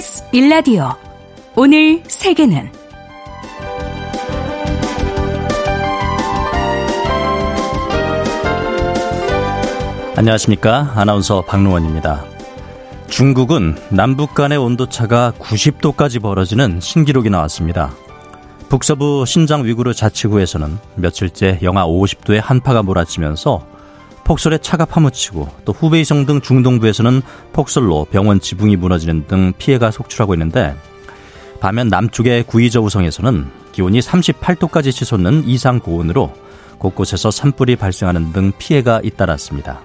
KBS 일라디오 오늘 세계는 안녕하십니까 아나운서 박노원입니다. 중국은 남북 간의 온도차가 90도까지 벌어지는 신기록이 나왔습니다. 북서부 신장 위구르 자치구에서는 며칠째 영하 50도의 한파가 몰아치면서 폭설에 차가 파묻히고 또 후베이성 등 중동부에서는 폭설로 병원 지붕이 무너지는 등 피해가 속출하고 있는데 반면 남쪽의 구이저우성에서는 기온이 38도까지 치솟는 이상 고온으로 곳곳에서 산불이 발생하는 등 피해가 잇따랐습니다.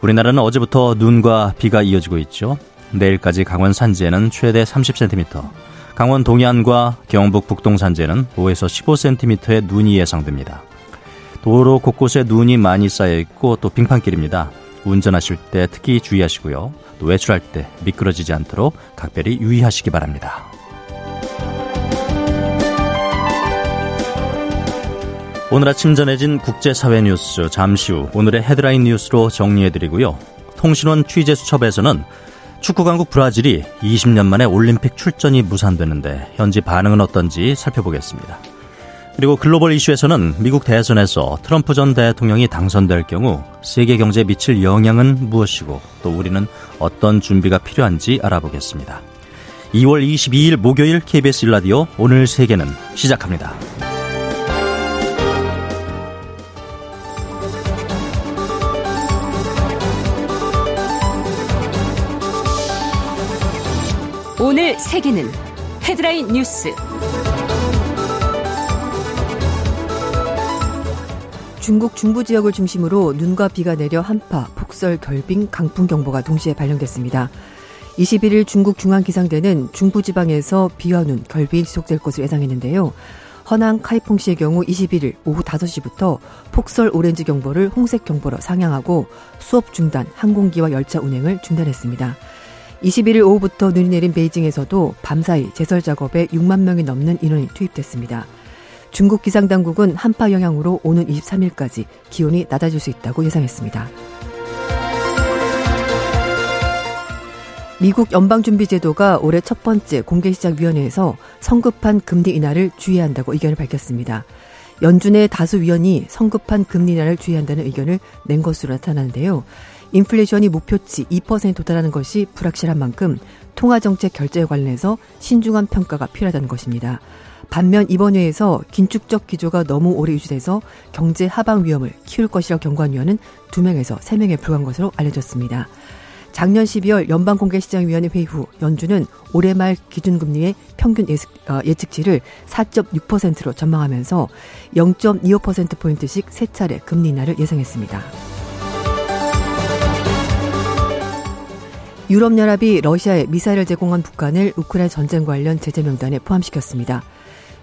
우리나라는 어제부터 눈과 비가 이어지고 있죠. 내일까지 강원 산지에는 최대 30cm, 강원 동해안과 경북 북동 산지에는 5에서 15cm의 눈이 예상됩니다. 도로 곳곳에 눈이 많이 쌓여 있고 또 빙판길입니다. 운전하실 때 특히 주의하시고요. 또 외출할 때 미끄러지지 않도록 각별히 유의하시기 바랍니다. 오늘 아침 전해진 국제사회 뉴스 잠시 후 오늘의 헤드라인 뉴스로 정리해드리고요. 통신원 취재 수첩에서는 축구 강국 브라질이 20년 만에 올림픽 출전이 무산되는데 현지 반응은 어떤지 살펴보겠습니다. 그리고 글로벌 이슈에서는 미국 대선에서 트럼프 전 대통령이 당선될 경우 세계 경제에 미칠 영향은 무엇이고 또 우리는 어떤 준비가 필요한지 알아보겠습니다. 2월 22일 목요일 KBS 일라디오 오늘 세계는 시작합니다. 오늘 세계는 헤드라인 뉴스 중국 중부 지역을 중심으로 눈과 비가 내려 한파, 폭설, 결빙, 강풍 경보가 동시에 발령됐습니다. 21일 중국 중앙기상대는 중부지방에서 비와 눈, 결빙이 지속될 것으로 예상했는데요. 허낭 카이퐁시의 경우 21일 오후 5시부터 폭설 오렌지 경보를 홍색 경보로 상향하고 수업 중단, 항공기와 열차 운행을 중단했습니다. 21일 오후부터 눈이 내린 베이징에서도 밤사이 제설 작업에 6만 명이 넘는 인원이 투입됐습니다. 중국 기상당국은 한파 영향으로 오는 23일까지 기온이 낮아질 수 있다고 예상했습니다. 미국 연방준비제도가 올해 첫 번째 공개시장위원회에서 성급한 금리 인하를 주의한다고 의견을 밝혔습니다. 연준의 다수 위원이 성급한 금리 인하를 주의한다는 의견을 낸 것으로 나타나는데요. 인플레이션이 목표치 2%에 도달하는 것이 불확실한 만큼 통화정책 결제에 관련해서 신중한 평가가 필요하다는 것입니다. 반면 이번 회에서 긴축적 기조가 너무 오래 유지돼서 경제 하방 위험을 키울 것이라고 경고한 위원은 2명에서 3명에 불과한 것으로 알려졌습니다. 작년 12월 연방공개시장위원회 회의 후 연준은 올해 말 기준금리의 평균 어, 예측 치를 4.6%로 전망하면서 0.25%포인트씩 세 차례 금리 인하를 예상했습니다. 유럽연합이 러시아에 미사일을 제공한 북한을 우크라이나 전쟁 관련 제재 명단에 포함시켰습니다.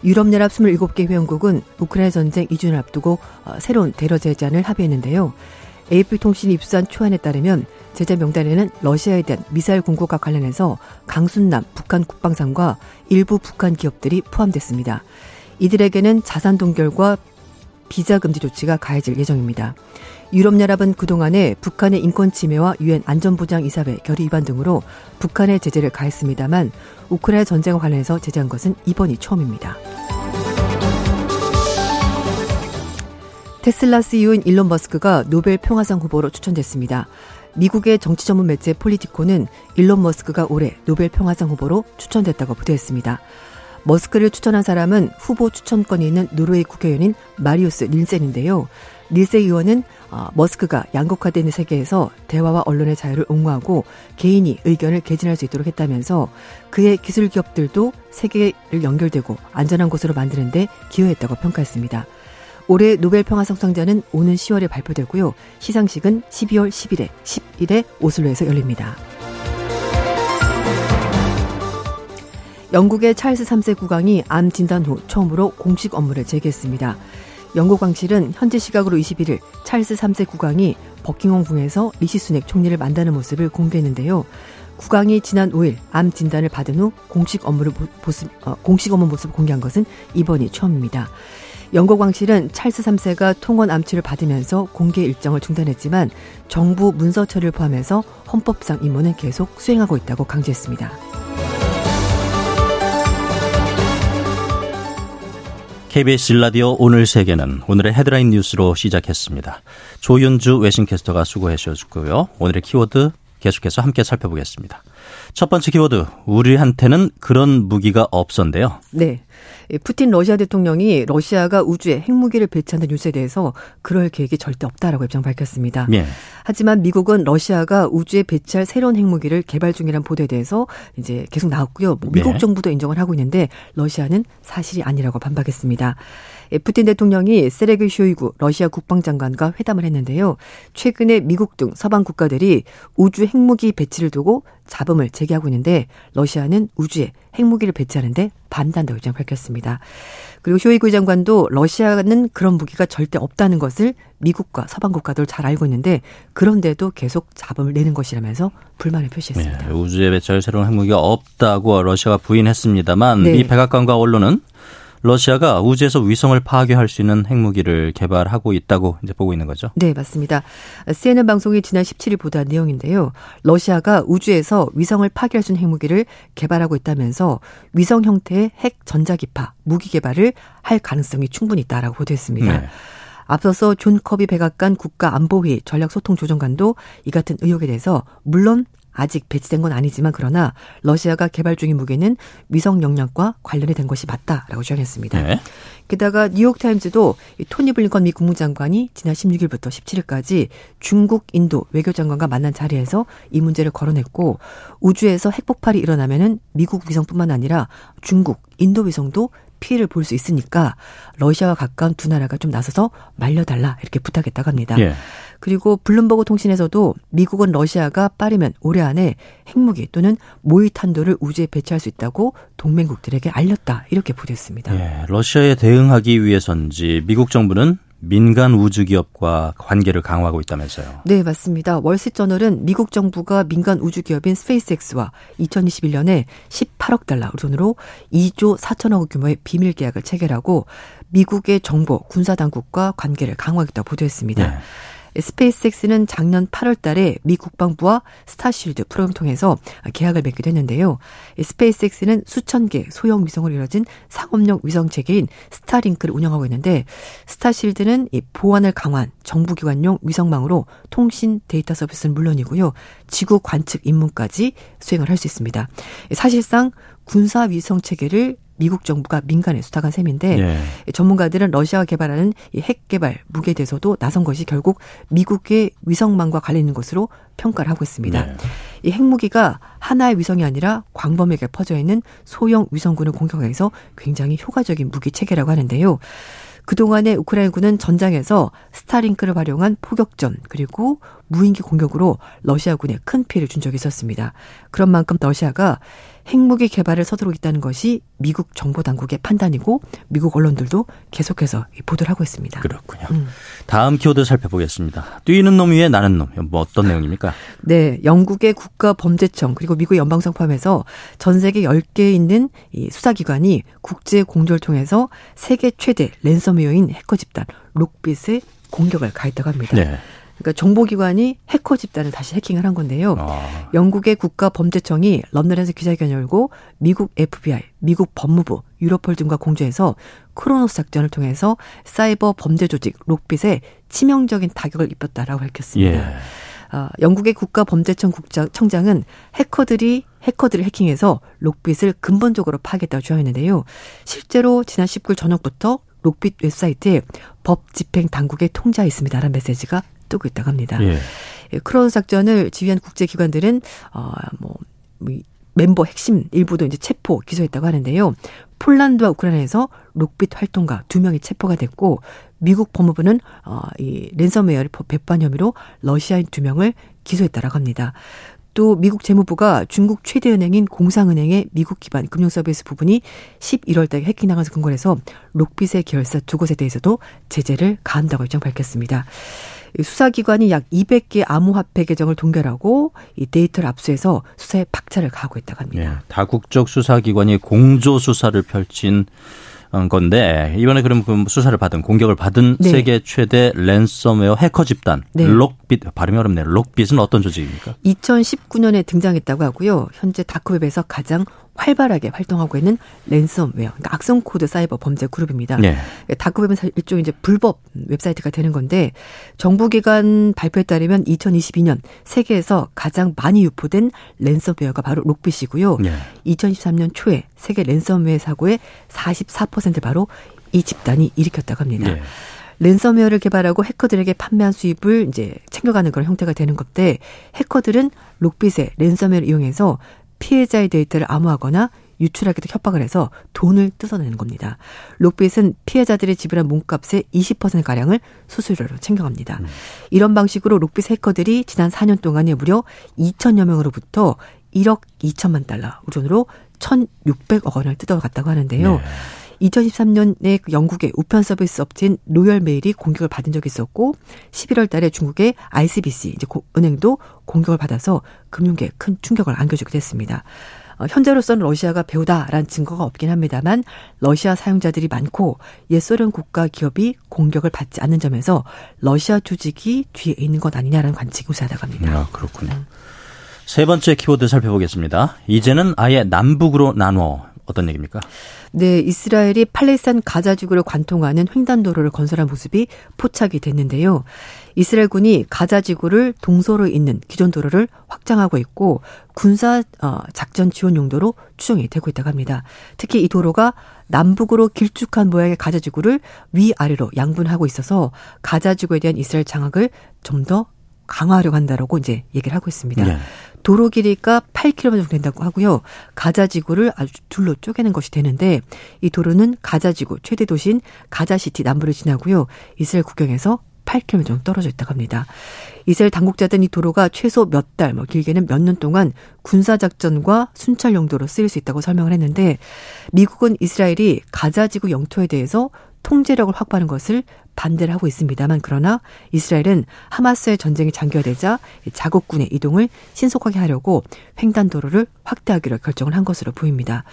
유럽연합 27개 회원국은 우크라이나 전쟁 2주년을 앞두고 어, 새로운 대러 제재안을 합의했는데요. AP통신이 입수한 초안에 따르면 제재 명단에는 러시아에 대한 미사일 공급과 관련해서 강순남 북한 국방상과 일부 북한 기업들이 포함됐습니다. 이들에게는 자산 동결과 비자 금지 조치가 가해질 예정입니다. 유럽연합은 그동안에 북한의 인권 침해와 유엔 안전보장 이사회 결의 위반 등으로 북한의 제재를 가했습니다만 우크라이나 전쟁과 관련해서 제재한 것은 이번이 처음입니다. 테슬라 CEO인 일론 머스크가 노벨 평화상 후보로 추천됐습니다. 미국의 정치 전문 매체 폴리티코는 일론 머스크가 올해 노벨 평화상 후보로 추천됐다고 보도했습니다. 머스크를 추천한 사람은 후보 추천권이 있는 노르웨이 국회의원인 마리우스 닐센인데요. 닐센 의원은 어, 머스크가 양극화되는 세계에서 대화와 언론의 자유를 옹호하고 개인이 의견을 개진할 수 있도록 했다면서 그의 기술 기업들도 세계를 연결되고 안전한 곳으로 만드는데 기여했다고 평가했습니다. 올해 노벨 평화상 수상자는 오는 10월에 발표되고요. 시상식은 12월 10일에 10일에 오슬로에서 열립니다. 영국의 찰스 3세 국왕이 암 진단 후 처음으로 공식 업무를 재개했습니다. 영국 왕실은 현지 시각으로 21일 찰스 3세 국왕이 버킹엄 궁에서 리시 수낵 총리를 만나는 모습을 공개했는데요. 국왕이 지난 5일 암 진단을 받은 후 공식 업무를 모습, 어, 공식 업무 모습을 공개한 것은 이번이 처음입니다. 영국 왕실은 찰스 3세가 통원 암치를 받으면서 공개 일정을 중단했지만 정부 문서 처리를 포함해서 헌법상 임무는 계속 수행하고 있다고 강조했습니다. KBS 일라디오 오늘 세계는 오늘의 헤드라인 뉴스로 시작했습니다. 조윤주 외신캐스터가 수고해 주셨고요. 오늘의 키워드 계속해서 함께 살펴보겠습니다. 첫 번째 키워드, 우리한테는 그런 무기가 없었는데요. 네. 푸틴 러시아 대통령이 러시아가 우주에 핵무기를 배치한다는 뉴스에 대해서 그럴 계획이 절대 없다라고 입장 밝혔습니다. 예. 하지만 미국은 러시아가 우주에 배치할 새로운 핵무기를 개발 중이라는 보도에 대해서 이제 계속 나왔고요. 뭐 미국 예. 정부도 인정을 하고 있는데 러시아는 사실이 아니라고 반박했습니다. 예, 푸틴 대통령이 세레그 쇼이구 러시아 국방장관과 회담을 했는데요. 최근에 미국 등 서방 국가들이 우주 핵무기 배치를 두고 잡음을 제기하고 있는데 러시아는 우주에 핵무기를 배치하는데 반대한다고 입장 밝혔습니다. 그리고 쇼이구 장관도 러시아는 그런 무기가 절대 없다는 것을 미국과 서방 국가들 잘 알고 있는데 그런데도 계속 잡음을 내는 것이라면서 불만을 표시했습니다. 네, 우주에 배치할 새로운 핵무기가 없다고 러시아가 부인했습니다만 네. 미 백악관과 언론은 러시아가 우주에서 위성을 파괴할 수 있는 핵무기를 개발하고 있다고 이제 보고 있는 거죠. 네, 맞습니다. CNN 방송이 지난 17일 보도한 내용인데요. 러시아가 우주에서 위성을 파괴할 수 있는 핵무기를 개발하고 있다면서 위성 형태의 핵 전자기파 무기 개발을 할 가능성이 충분히 있다라고 보도했습니다. 네. 앞서서 존 커비 백악관 국가안보회 전략소통조정관도 이 같은 의혹에 대해서 물론 아직 배치된 건 아니지만 그러나 러시아가 개발 중인 무기는 위성 역량과 관련이 된 것이 맞다라고 주장했습니다. 네. 게다가 뉴욕타임즈도 토니 블링컨 미 국무장관이 지난 16일부터 17일까지 중국, 인도 외교장관과 만난 자리에서 이 문제를 거론했고 우주에서 핵폭발이 일어나면은 미국 위성뿐만 아니라 중국, 인도 위성도 피해를 볼 수 있으니까 러시아와 가까운 두 나라가 좀 나서서 말려달라 이렇게 부탁했다고 합니다. 예. 그리고 블룸버그 통신에서도 미국은 러시아가 빠르면 올해 안에 핵무기 또는 모의탄두를 우주에 배치할 수 있다고 동맹국들에게 알렸다 이렇게 보도했습니다. 예, 러시아에 대응하기 위해서인지 미국 정부는 민간 우주 기업과 관계를 강화하고 있다면서요. 네, 맞습니다. 월스트리트저널은 미국 정부가 민간 우주 기업인 스페이스X와 2021년에 18억 달러 우리 돈으로 2조 4천억 규모의 비밀 계약을 체결하고 미국의 정보 군사 당국과 관계를 강화하겠다고 보도했습니다. 네. 스페이스X는 작년 8월 달에 미 국방부와 스타쉴드 프로그램 통해서 계약을 맺기도 했는데요. 스페이스X는 수천 개 소형 위성으로 이루어진 상업용 위성 체계인 스타링크를 운영하고 있는데 스타쉴드는 이 보안을 강화한 정부기관용 위성망으로 통신 데이터 서비스는 물론이고요. 지구 관측 임무까지 수행을 할 수 있습니다. 사실상 군사 위성 체계를 미국 정부가 민간에 수탁한 셈인데 예. 전문가들은 러시아가 개발하는 이핵 개발 무기에 대해서도 나선 것이 결국 미국의 위성망과 관련 있는 것으로 평가를 하고 있습니다. 네. 이 핵무기가 하나의 위성이 아니라 광범위하게 퍼져 있는 소형 위성군을 공격해서 굉장히 효과적인 무기 체계라고 하는데요. 그동안에 우크라이나군은 전장에서 스타링크를 활용한 포격전 그리고 무인기 공격으로 러시아군에 큰 피해를 준 적이 있었습니다. 그런 만큼 러시아가 핵무기 개발을 서두르고 있다는 것이 미국 정보 당국의 판단이고 미국 언론들도 계속해서 보도를 하고 있습니다. 그렇군요. 음. 다음 키워드 살펴보겠습니다. 뛰는 놈 위에 나는 놈. 뭐 어떤 내용입니까? 네, 영국의 국가 범죄청 그리고 미국 연방성 포함해서 전 세계 10개 있는 이 수사기관이 국제 공조를 통해서 세계 최대 랜섬웨어인 해커 집단 록빗의 공격을 가했다고 합니다. 네. 그러니까 정보기관이 해커 집단을 다시 해킹을 한 건데요. 아. 영국의 국가범죄청이 런던에서 기자회견 열고 미국 FBI, 미국 법무부, 유로폴 등과 공조해서 크로노스 작전을 통해서 사이버 범죄 조직 록빗에 치명적인 타격을 입혔다라고 밝혔습니다. 예. 어, 영국의 국가범죄청 국장, 청장은 해커들이 해커들을 해킹해서 록빗을 근본적으로 파괴했다고 주장했는데요. 실제로 지난 19일 저녁부터 록빗 웹사이트에 법 집행 당국의 통제에 있습니다라는 메시지가 뜨고 있다고 합니다. 예. 예 크로노 작전을 지휘한 국제기관들은 어뭐 뭐 멤버 핵심 일부도 이제 체포 기소했다고 하는데요. 폴란드와 우크라이나에서 록빗 활동가 두 명이 체포가 됐고 미국 법무부는 어이 랜섬웨어를 배포 혐의로 러시아인 두 명을 기소했다라고 합니다. 또 미국 재무부가 중국 최대 은행인 공상은행의 미국 기반 금융 서비스 부분이 11월 달에 해킹당한 근거로 해서 록빗의 계열사 두 곳에 대해서도 제재를 가한다고 입장 밝혔습니다. 수사기관이 약 200개 암호화폐 계정을 동결하고 이 데이터를 압수해서 수사에 박차를 가하고 있다고 합니다. 네, 다국적 수사기관이 공조 수사를 펼친 어, 건데 이번에 그럼 그 수사를 받은 공격을 받은 네. 세계 최대 랜섬웨어 해커 집단 네. 록빗 발음이 어렵네요. 록빗은 어떤 조직입니까? 2019년에 등장했다고 하고요. 현재 다크웹에서 가장 활발하게 활동하고 있는 랜섬웨어, 그러니까 악성 코드 사이버 범죄 그룹입니다. 네. 다크웹은 일종의 이제 불법 웹사이트가 되는 건데 정부기관 발표에 따르면 2022년 세계에서 가장 많이 유포된 랜섬웨어가 바로 록빗이고요. 네. 2013년 초에 세계 랜섬웨어 사고의 44%를 바로 이 집단이 일으켰다고 합니다. 네. 랜섬웨어를 개발하고 해커들에게 판매한 수입을 이제 챙겨가는 그런 형태가 되는 건데 해커들은 록빗의 랜섬웨어를 이용해서 피해자의 데이터를 암호화하거나 유출하기도 협박을 해서 돈을 뜯어내는 겁니다. 록빗은 피해자들이 지불한 몸값의 20%가량을 수수료로 챙겨갑니다. 음. 이런 방식으로 록빗 해커들이 지난 4년 동안에 무려 2천여 명으로부터 1억 2천만 달러, 우선으로 1,600억 원을 뜯어갔다고 하는데요. 네. 2013년에 그 영국의 우편 서비스 업체인 로열 메일이 공격을 받은 적이 있었고 11월 달에 중국의 ICBC 이제 은행도 공격을 받아서 금융계에 큰 충격을 안겨주게 됐습니다. 어, 현재로서는 러시아가 배우다라는 증거가 없긴 합니다만 러시아 사용자들이 많고 옛 소련 국가 기업이 공격을 받지 않는 점에서 러시아 조직이 뒤에 있는 것 아니냐라는 관측이 우세하다고 합니다. 아, 그렇군요. 세 번째 키워드 살펴보겠습니다. 이제는 아예 남북으로 나눠 어떤 얘기입니까? 네, 이스라엘이 팔레스타인 가자 지구를 관통하는 횡단도로를 건설한 모습이 포착이 됐는데요. 이스라엘군이 가자 지구를 동서로 잇는 기존 도로를 확장하고 있고 군사 어, 작전 지원 용도로 추정이 되고 있다고 합니다. 특히 이 도로가 남북으로 길쭉한 모양의 가자 지구를 위아래로 양분하고 있어서 가자 지구에 대한 이스라엘 장악을 좀 더 강화하려고 한다라고 이제 얘기를 하고 있습니다. 네. 도로 길이가 8km 정도 된다고 하고요. 가자 지구를 아주 둘로 쪼개는 것이 되는데 이 도로는 가자 지구 최대 도시인 가자 시티 남부를 지나고요. 이스라엘 국경에서 8km 정도 떨어져 있다고 합니다. 이스라엘 당국자들은 이 도로가 최소 몇 달, 뭐 길게는 몇 년 동안 군사작전과 순찰 용도로 쓰일 수 있다고 설명을 했는데 미국은 이스라엘이 가자 지구 영토에 대해서 통제력을 확보하는 것을 반대를 하고 있습니다만 그러나 이스라엘은 하마스의 전쟁이 장기화되자 자국군의 이동을 신속하게 하려고 횡단도로를 확대하기로 결정을 한 것으로 보입니다.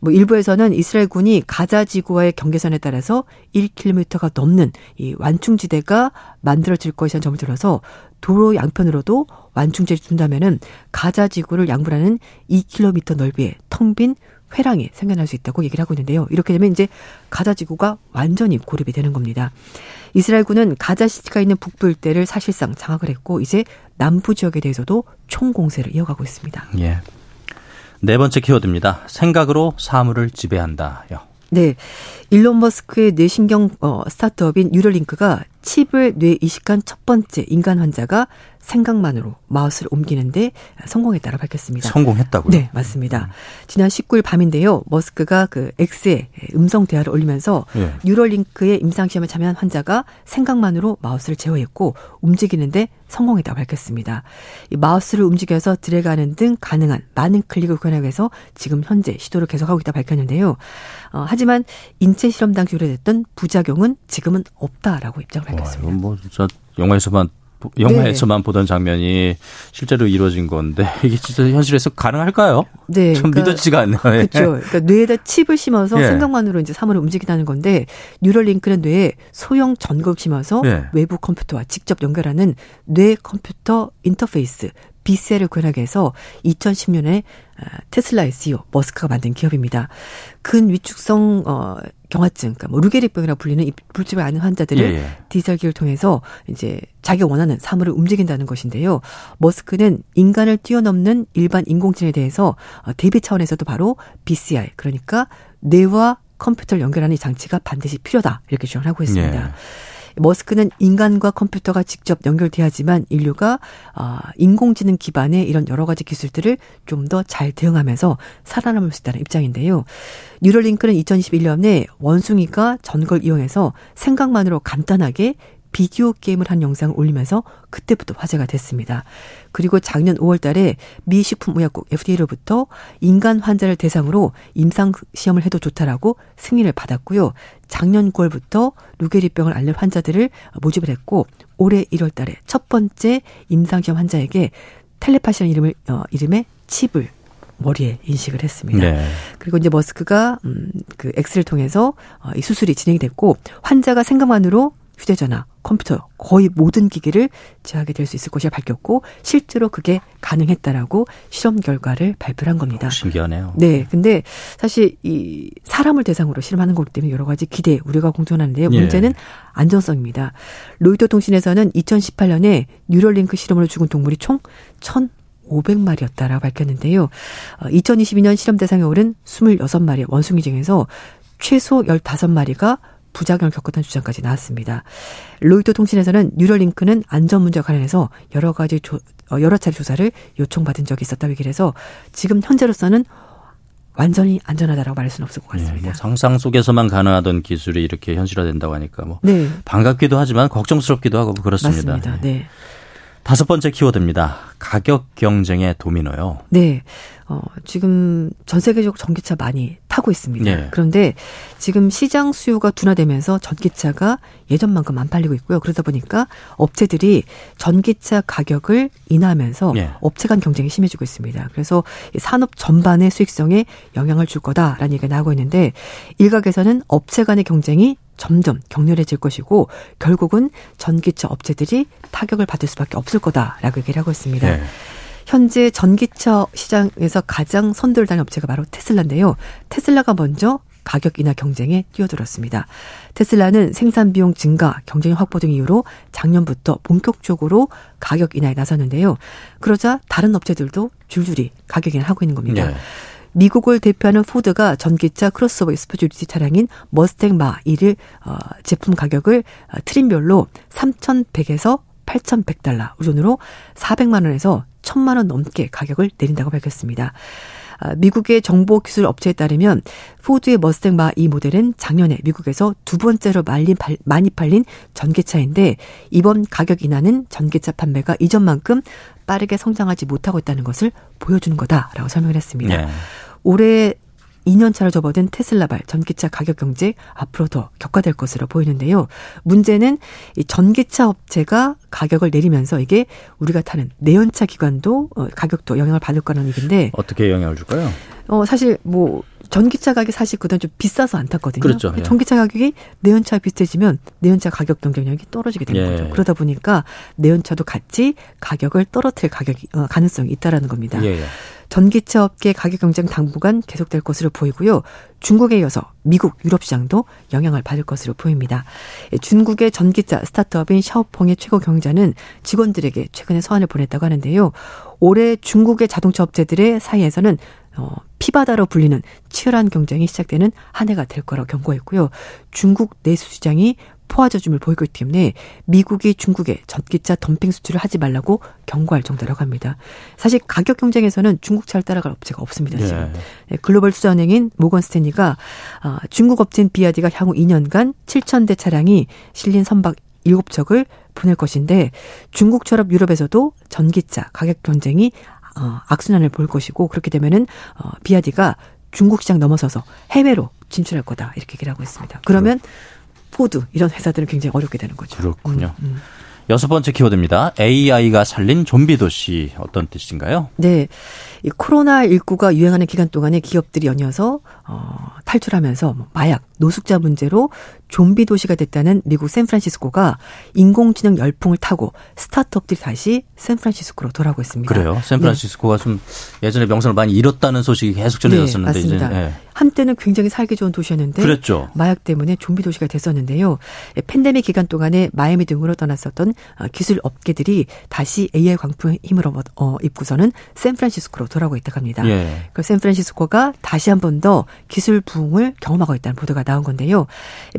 뭐 일부에서는 이스라엘군이 가자 지구와의 경계선에 따라서 1km가 넘는 이 완충지대가 만들어질 것이라는 점을 들어서 도로 양편으로도 완충지를 준다면은 가자 지구를 양분하는 2km 넓이의 텅 빈 회랑이 생겨날 수 있다고 얘기를 하고 있는데요. 이렇게 되면 이제 가자 지구가 완전히 고립이 되는 겁니다. 이스라엘군은 가자 시티가 있는 북부 일대를 사실상 장악을 했고 이제 남부 지역에 대해서도 총공세를 이어가고 있습니다. 예. 네 번째 키워드입니다. 생각으로 사물을 지배한다요. 네. 일론 머스크의 뇌신경 어, 스타트업인 뉴럴링크가 칩을 뇌 이식한 첫 번째 인간 환자가 생각만으로 마우스를 옮기는데 성공했다고 밝혔습니다. 성공했다고요? 네, 맞습니다. 지난 19일 밤인데요. 머스크가 그 X에 음성 대화를 올리면서 네. 뉴럴링크의 임상시험에 참여한 환자가 생각만으로 마우스를 제어했고 움직이는데 성공했다고 밝혔습니다. 이 마우스를 움직여서 드래그하는 등 가능한 많은 클릭을 권하기 위해서 지금 현재 시도를 계속하고 있다 밝혔는데요. 어, 하지만 인체 실험 당시 우려됐던 부작용은 지금은 없다라고 입장을 밝혔습니다. 와, 이건 뭐 진짜 영화에서만 영화에서만 네. 보던 장면이 실제로 이루어진 건데 이게 진짜 현실에서 가능할까요? 네, 좀 그러니까, 믿어지지가 않네요. 예. 그렇죠. 그러니까 뇌에다 칩을 심어서 예. 생각만으로 이제 사물을 움직이다는 건데 뉴럴링크는 뇌에 소형 전극을 심어서 예. 외부 컴퓨터와 직접 연결하는 뇌 컴퓨터 인터페이스 구현하게 해서 2010년에 아, 테슬라의 CEO 머스크가 만든 기업입니다. 근위축성 어 경화증, 그러니까 뭐 루게릭병이라고 불리는 이 불집을 아는 환자들을 예, 예. 디지털기를 통해서 이제 자기가 원하는 사물을 움직인다는 것인데요. 머스크는 인간을 뛰어넘는 일반 인공지능에 대해서 어, 대비 차원에서도 바로 BCI 그러니까 뇌와 컴퓨터를 연결하는 이 장치가 반드시 필요다 이렇게 주장을 하고 있습니다. 예. 머스크는 인간과 컴퓨터가 직접 연결돼야지만 인류가 아, 인공지능 기반의 이런 여러 가지 기술들을 좀 더 잘 대응하면서 살아남을 수 있다는 입장인데요. 뉴럴링크는 2021년에 원숭이가 전걸 이용해서 생각만으로 간단하게 비디오 게임을 한 영상을 올리면서 그때부터 화제가 됐습니다. 그리고 작년 5월 달에 미 식품의약국 FDA로부터 인간 환자를 대상으로 임상 시험을 해도 좋다라고 승인을 받았고요. 작년 9월부터 루게리병을 앓는 환자들을 모집을 했고 올해 1월 달에 첫 번째 임상 시험 환자에게 텔레파시라는 이름을 어 이름의 칩을 머리에 인식을 했습니다. 네. 그리고 이제 머스크가 음 그 엑스를 통해서 어, 이 수술이 진행이 됐고 환자가 생각만으로 휴대전화, 컴퓨터 거의 모든 기기를 제하게 될 수 있을 것이라 밝혔고 실제로 그게 가능했다라고 실험 결과를 발표한 겁니다. 오, 신기하네요. 네, 근데 사실 이 사람을 대상으로 실험하는 거기 때문에 여러 가지 기대 우려가 공존하는데요. 예. 문제는 예. 안전성입니다. 로이터 통신에서는 2018년에 뉴럴링크 실험으로 죽은 동물이 총 1,500마리였다라고 밝혔는데요. 2022년 어, 실험 대상에 오른 26마리 원숭이 중에서 최소 15마리가 부작용을 겪었다는 주장까지 나왔습니다. 로이터 통신에서는 뉴럴링크는 안전 문제와 관련해서 여러 가지 조, 어, 여러 차례 조사를 요청받은 적이 있었다고 얘기를 해서 지금 현재로서는 완전히 안전하다라고 말할 수는 없을 것 같습니다. 네, 뭐 상상 속에서만 가능하던 기술이 이렇게 현실화된다고 하니까 뭐 네. 반갑기도 하지만 걱정스럽기도 하고 그렇습니다. 맞습니다. 네. 다섯 번째 키워드입니다. 가격 경쟁의 도미노요. 네. 어, 지금 전 세계적으로 전기차 많이 타고 있습니다. 네. 그런데 지금 시장 수요가 둔화되면서 전기차가 예전만큼 안 팔리고 있고요. 그러다 보니까 업체들이 전기차 가격을 인하하면서 네. 업체 간 경쟁이 심해지고 있습니다. 그래서 산업 전반의 수익성에 영향을 줄 거다라는 얘기가 나오고 있는데 일각에서는 업체 간의 경쟁이 점점 격렬해질 것이고 결국은 전기차 업체들이 타격을 받을 수밖에 없을 거다라고 얘기를 하고 있습니다. 네. 현재 전기차 시장에서 가장 선두를 업체가 바로 테슬라인데요. 테슬라가 먼저 가격 인하 경쟁에 뛰어들었습니다. 테슬라는 생산 비용 증가, 경쟁 확보 등 이유로 작년부터 본격적으로 가격 인하에 나섰는데요. 그러자 다른 업체들도 줄줄이 가격 인하를 하고 있는 겁니다. 네. 미국을 대표하는 포드가 전기차 크로스오버 스포츠유틸리티 차량인 머스탱 마하E를 어, 제품 가격을 어, 트림별로 3,100에서 8,100달러, 우리 돈으로 400만 원에서 1,000만 원 넘게 가격을 내린다고 밝혔습니다. 아, 미국의 정보 기술 업체에 따르면 포드의 머스탱 마2 모델은 작년에 미국에서 두 번째로 많이 팔린 전기차인데 이번 가격 인하는 전기차 판매가 이전만큼 빠르게 성장하지 못하고 있다는 것을 보여주는 거다라고 설명을 했습니다. 네. 올해 2년 차로 접어든 테슬라발 전기차 가격 경제 앞으로 더 격화될 것으로 보이는데요. 문제는 이 전기차 업체가 가격을 내리면서 이게 우리가 타는 내연차 기관도 어, 가격도 영향을 받을 거라는 얘기인데 어떻게 영향을 줄까요? 어 사실 뭐 전기차 가격이 사실 그동안 좀 비싸서 안 탔거든요. 그렇죠. 예. 전기차 가격이 내연차 비슷해지면 내연차 가격 경쟁력이 떨어지게 되는 예. 거죠. 그러다 보니까 내연차도 같이 가격을 떨어뜨릴 가격이 어, 가능성이 있다라는 겁니다. 예. 예. 전기차 업계 가격 경쟁 당분간 계속될 것으로 보이고요. 중국에 이어서 미국, 유럽 시장도 영향을 받을 것으로 보입니다. 예, 중국의 전기차 스타트업인 샤오펑의 최고 경자는 직원들에게 최근에 서한을 보냈다고 하는데요. 올해 중국의 자동차 업체들의 사이에서는 어, 피바다로 불리는 치열한 경쟁이 시작되는 한 해가 될 거라고 경고했고요. 중국 내수 시장이 포화 조짐을 보이고 있기 때문에 미국이 중국에 전기차 덤핑 수출을 하지 말라고 경고할 정도라고 합니다. 사실 가격 경쟁에서는 중국차를 따라갈 업체가 없습니다. 지금. 네. 글로벌 투자은행인 모건 스탠리가 어, 중국 업체인 비아디가 향후 2년간 7천 대 차량이 실린 선박 7척을 보낼 것인데 중국처럼 유럽에서도 전기차 가격 경쟁이 어, 악순환을 볼 것이고 그렇게 되면은 어, 비아디가 중국 시장 넘어서서 해외로 진출할 거다 이렇게 얘기를 하고 있습니다. 그러면 그렇. 포드 이런 회사들은 굉장히 어렵게 되는 거죠. 그렇군요. 음, 음. 여섯 번째 키워드입니다. AI가 살린 좀비 도시 어떤 뜻인가요? 네. 이 코로나 19가 유행하는 기간 동안에 기업들이 연이어서 어, 탈출하면서 뭐 마약, 노숙자 문제로 좀비 도시가 됐다는 미국 샌프란시스코가 인공지능 열풍을 타고 스타트업들이 다시 샌프란시스코로 돌아오고 있습니다. 그래요. 샌프란시스코가 네. 좀 예전에 명성을 많이 잃었다는 소식이 계속 전해졌었는데 네, 맞습니다. 이제 네. 한때는 굉장히 살기 좋은 도시였는데 그랬죠. 마약 때문에 좀비 도시가 됐었는데요. 팬데믹 기간 동안에 마이애미 등으로 떠났었던 어, 기술 업계들이 다시 AI 광풍 힘을 어, 입고서는 샌프란시스코로 돌아오고 있다고 합니다. 예. 그 샌프란시스코가 다시 한 번 더 기술 부흥을 경험하고 있다는 보도가 나온 건데요.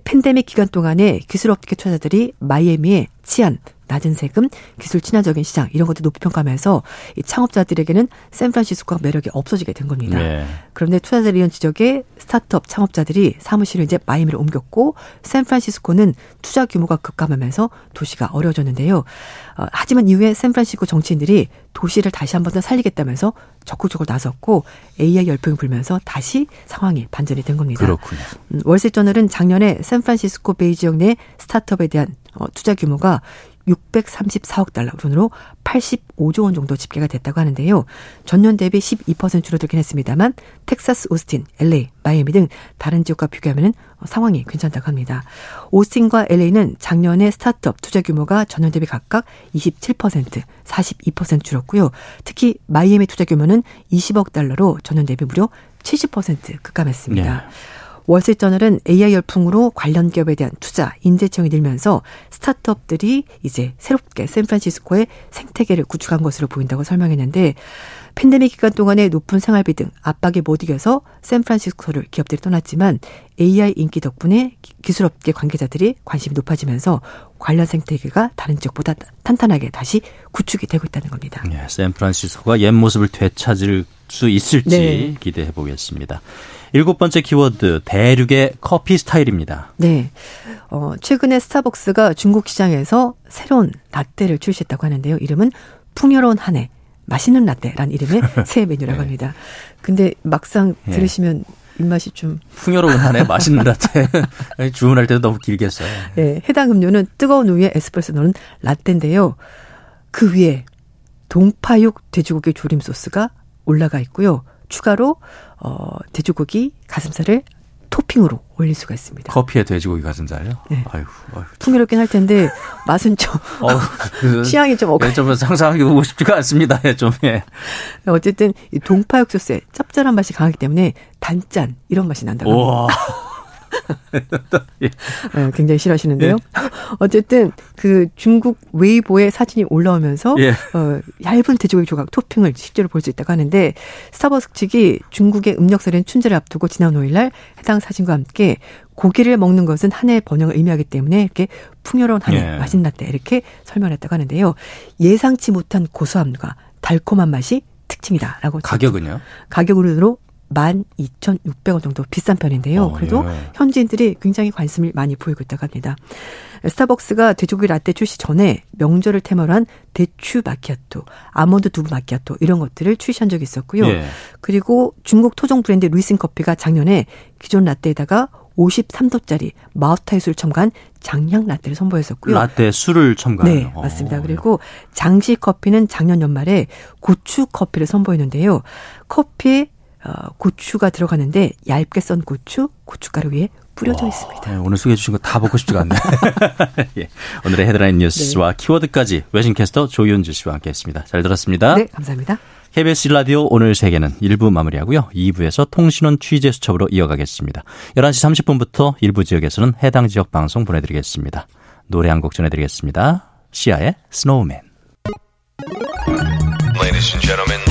팬데믹 기간 동안에 기술 업계 투자자들이 마이애미의 치안, 낮은 세금, 기술 친화적인 시장 이런 것들 높이 평가하면서 이 창업자들에게는 샌프란시스코가 매력이 없어지게 된 겁니다. 네. 그런데 투자자들 이런 지적에 스타트업 창업자들이 사무실을 이제 마이애미로 옮겼고 샌프란시스코는 투자 규모가 급감하면서 도시가 어려워졌는데요. 어, 하지만 이후에 샌프란시스코 정치인들이 도시를 다시 한 번 더 살리겠다면서 적극적으로 나섰고 AI 열풍이 불면서 다시 상황이 반전이 된 겁니다. 그렇군요. 음, 월스트리트저널은 작년에 샌프란시스코 베이 지역 내 스타트업에 대한 어, 투자 규모가 634억 달러, 돈으로 85조 원 정도 집계가 됐다고 하는데요. 전년 대비 12% 줄어들긴 했습니다만 텍사스, 오스틴, LA, 마이애미 등 다른 지역과 비교하면 상황이 괜찮다고 합니다. 오스틴과 LA는 작년에 스타트업 투자 규모가 전년 대비 각각 27%, 42% 줄었고요. 특히 마이애미 투자 규모는 20억 달러로 전년 대비 무려 70% 급감했습니다. 네. 월세저널은 AI 열풍으로 관련 기업에 대한 투자, 인재청이 늘면서 스타트업들이 이제 새롭게 샌프란시스코의 생태계를 구축한 것으로 보인다고 설명했는데 팬데믹 기간 동안에 높은 생활비 등 압박에 못 이겨서 샌프란시스코를 기업들이 떠났지만 AI 인기 덕분에 기술업계 관계자들이 관심이 높아지면서 관련 생태계가 다른 지역보다 탄탄하게 다시 구축이 되고 있다는 겁니다. 네, 샌프란시스코가 옛 모습을 되찾을 수 있을지 네. 기대해 보겠습니다. 일곱 번째 키워드 대륙의 커피 스타일입니다. 네. 어, 최근에 스타벅스가 중국 시장에서 새로운 라떼를 출시했다고 하는데요. 이름은 풍요로운 한 해. 맛있는 라떼란 이름의 새 메뉴라고 네. 합니다. 근데 막상 네. 들으시면 입맛이 좀 풍요로운 한해 맛있는 라떼 주문할 때도 너무 길겠어요. 네, 해당 음료는 뜨거운 우유에 에스프레소 넣은 라떼인데요. 그 위에 동파육 돼지고기 조림 소스가 올라가 있고요. 추가로 어 돼지고기 가슴살을 토핑으로 올릴 수가 있습니다. 커피에 돼지고기 가슴살요? 네. 아유, 아유. 풍요롭긴 할 텐데 맛은 좀 어, 그, 취향이 좀 억울. 예, 좀 상상하기 보고 싶지가 않습니다. 예, 좀 예. 어쨌든 이 동파육 소스에 짭짤한 맛이 강하기 때문에 단짠 이런 맛이 난다고 합니다. 예. 네, 굉장히 싫어하시는데요. 예. 어쨌든 그 중국 웨이보에 사진이 올라오면서 예. 어, 얇은 돼지고기 조각 토핑을 실제로 볼 수 있다고 하는데 스타벅스 측이 중국의 음력설인 춘제를 앞두고 지난 5일날 해당 사진과 함께 고기를 먹는 것은 한 해의 번영을 의미하기 때문에 이렇게 풍요로운 한해 예. 맛있는 라떼 이렇게 설명했다고 하는데요. 예상치 못한 고소함과 달콤한 맛이 특징이다라고 가격은요? 가격으로 12,600원 정도 비싼 편인데요. 어, 그래도 예. 현지인들이 굉장히 관심을 많이 보이고 있다고 합니다. 스타벅스가 돼지고기 라떼 출시 전에 명절을 테마로 한 대추 마키아토, 아몬드 두부 마키아토 이런 것들을 출시한 적이 있었고요. 예. 그리고 중국 토종 브랜드 루이싱 커피가 작년에 기존 라떼에다가 53도짜리 마우타이 술 첨가한 장향 라떼를 선보였었고요. 라떼 술을 첨가한. 네, 맞습니다. 오. 어, 그리고 장시 커피는 작년 연말에 고추 커피를 선보였는데요. 커피에 어, 고추가 들어가는데 얇게 썬 고추, 고춧가루 위에 뿌려져 있습니다. 네, 오늘 소개해 주신 거 다 먹고 싶지가 않네. 예, 오늘의 헤드라인 뉴스와 네. 키워드까지 외신캐스터 조윤주 씨와 함께했습니다. 잘 들었습니다. 네, 감사합니다. KBS 라디오 오늘 세계는 1부 마무리하고요. 2부에서 통신원 취재 수첩으로 이어가겠습니다. 11시 30분부터 일부 지역에서는 해당 지역 방송 보내드리겠습니다. 노래 한 곡 전해드리겠습니다. 시아의 Snowman. Ladies and gentlemen.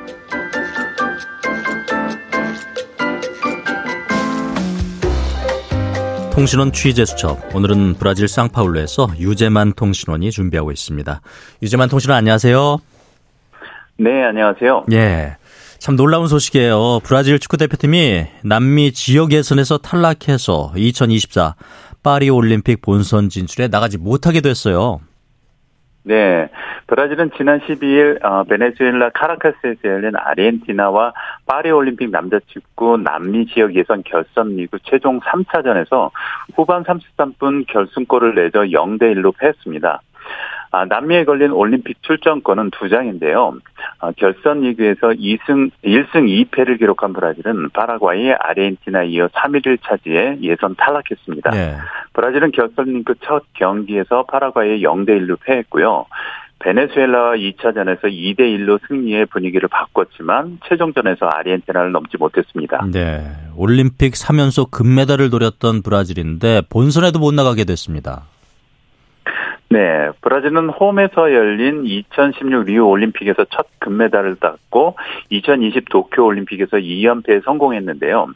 통신원 취재 수첩. 오늘은 브라질 상파울루에서 유재만 통신원이 준비하고 있습니다. 유재만 통신원 안녕하세요. 네, 안녕하세요. 예. 참 놀라운 소식이에요. 브라질 축구 대표팀이 남미 지역 예선에서 탈락해서 2024 파리 올림픽 본선 진출에 나가지 못하게 됐어요. 네. 브라질은 지난 12일 어, 베네수엘라 카라카스에서 열린 아르헨티나와 파리올림픽 남자축구 남미 지역 예선 결선 리그 최종 3차전에서 후반 33분 결승골을 내줘 0대 1로 패했습니다. 아, 남미에 걸린 올림픽 출전권은 두 장인데요. 아, 결선 리그에서 2승 1승 2패를 기록한 브라질은 파라과이, 아르헨티나 이어 3위를 차지해 예선 탈락했습니다. 네. 브라질은 결선 리그 첫 경기에서 파라과이에 0대 1로 패했고요. 베네수엘라와 2차전에서 2대 1로 승리의 분위기를 바꿨지만 최종전에서 아르헨티나를 넘지 못했습니다. 네. 올림픽 3연속 금메달을 노렸던 브라질인데 본선에도 못 나가게 됐습니다. 네, 브라질은 홈에서 열린 2016 리우 올림픽에서 첫 금메달을 땄고 2020 도쿄 올림픽에서 2연패에 성공했는데요.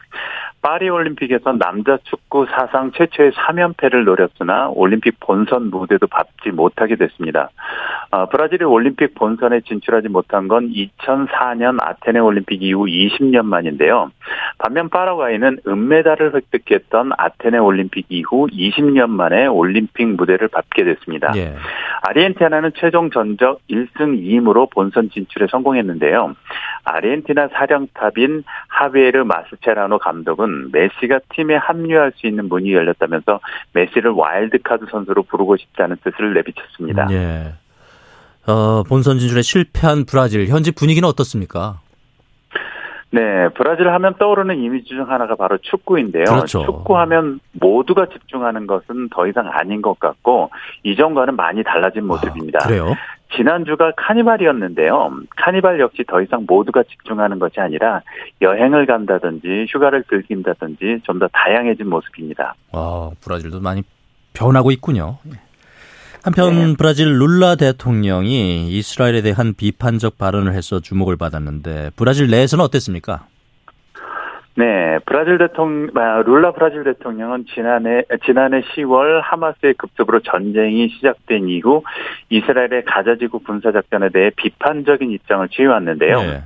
파리 올림픽에서 남자 축구 사상 최초의 3연패를 노렸으나 올림픽 본선 무대도 밟지 못하게 됐습니다. 어, 브라질이 올림픽 본선에 진출하지 못한 건 2004년 아테네 올림픽 이후 20년 만인데요. 반면 파라과이는 은메달을 획득했던 아테네 올림픽 이후 20년 만에 올림픽 무대를 밟게 됐습니다. 예. 아르헨티나는 최종 전적 1승 2임으로 본선 진출에 성공했는데요. 아르헨티나 사령탑인 하베르 마스체라노 감독은 메시가 팀에 합류할 수 있는 문이 열렸다면서 메시를 와일드카드 선수로 부르고 싶다는 뜻을 내비쳤습니다. 예. 어, 본선 진출에 실패한 브라질 현지 분위기는 어떻습니까? 네, 브라질 하면 떠오르는 이미지 중 하나가 바로 축구인데요. 그렇죠. 축구하면 모두가 집중하는 것은 더 이상 아닌 것 같고 이전과는 많이 달라진 아, 모습입니다. 아, 그래요? 지난주가 카니발이었는데요. 카니발 역시 더 이상 모두가 집중하는 것이 아니라 여행을 간다든지 휴가를 즐긴다든지 좀 더 다양해진 모습입니다. 아, 브라질도 많이 변하고 있군요. 한편 네. 브라질 룰라 대통령이 이스라엘에 대한 비판적 발언을 해서 주목을 받았는데 브라질 내에서는 어땠습니까? 네, 브라질 대통령 아, 룰라 브라질 대통령은 지난해 지난해 10월 하마스의 급습으로 전쟁이 시작된 이후 이스라엘의 가자지구 군사 작전에 대해 비판적인 입장을 취해왔는데요. 네.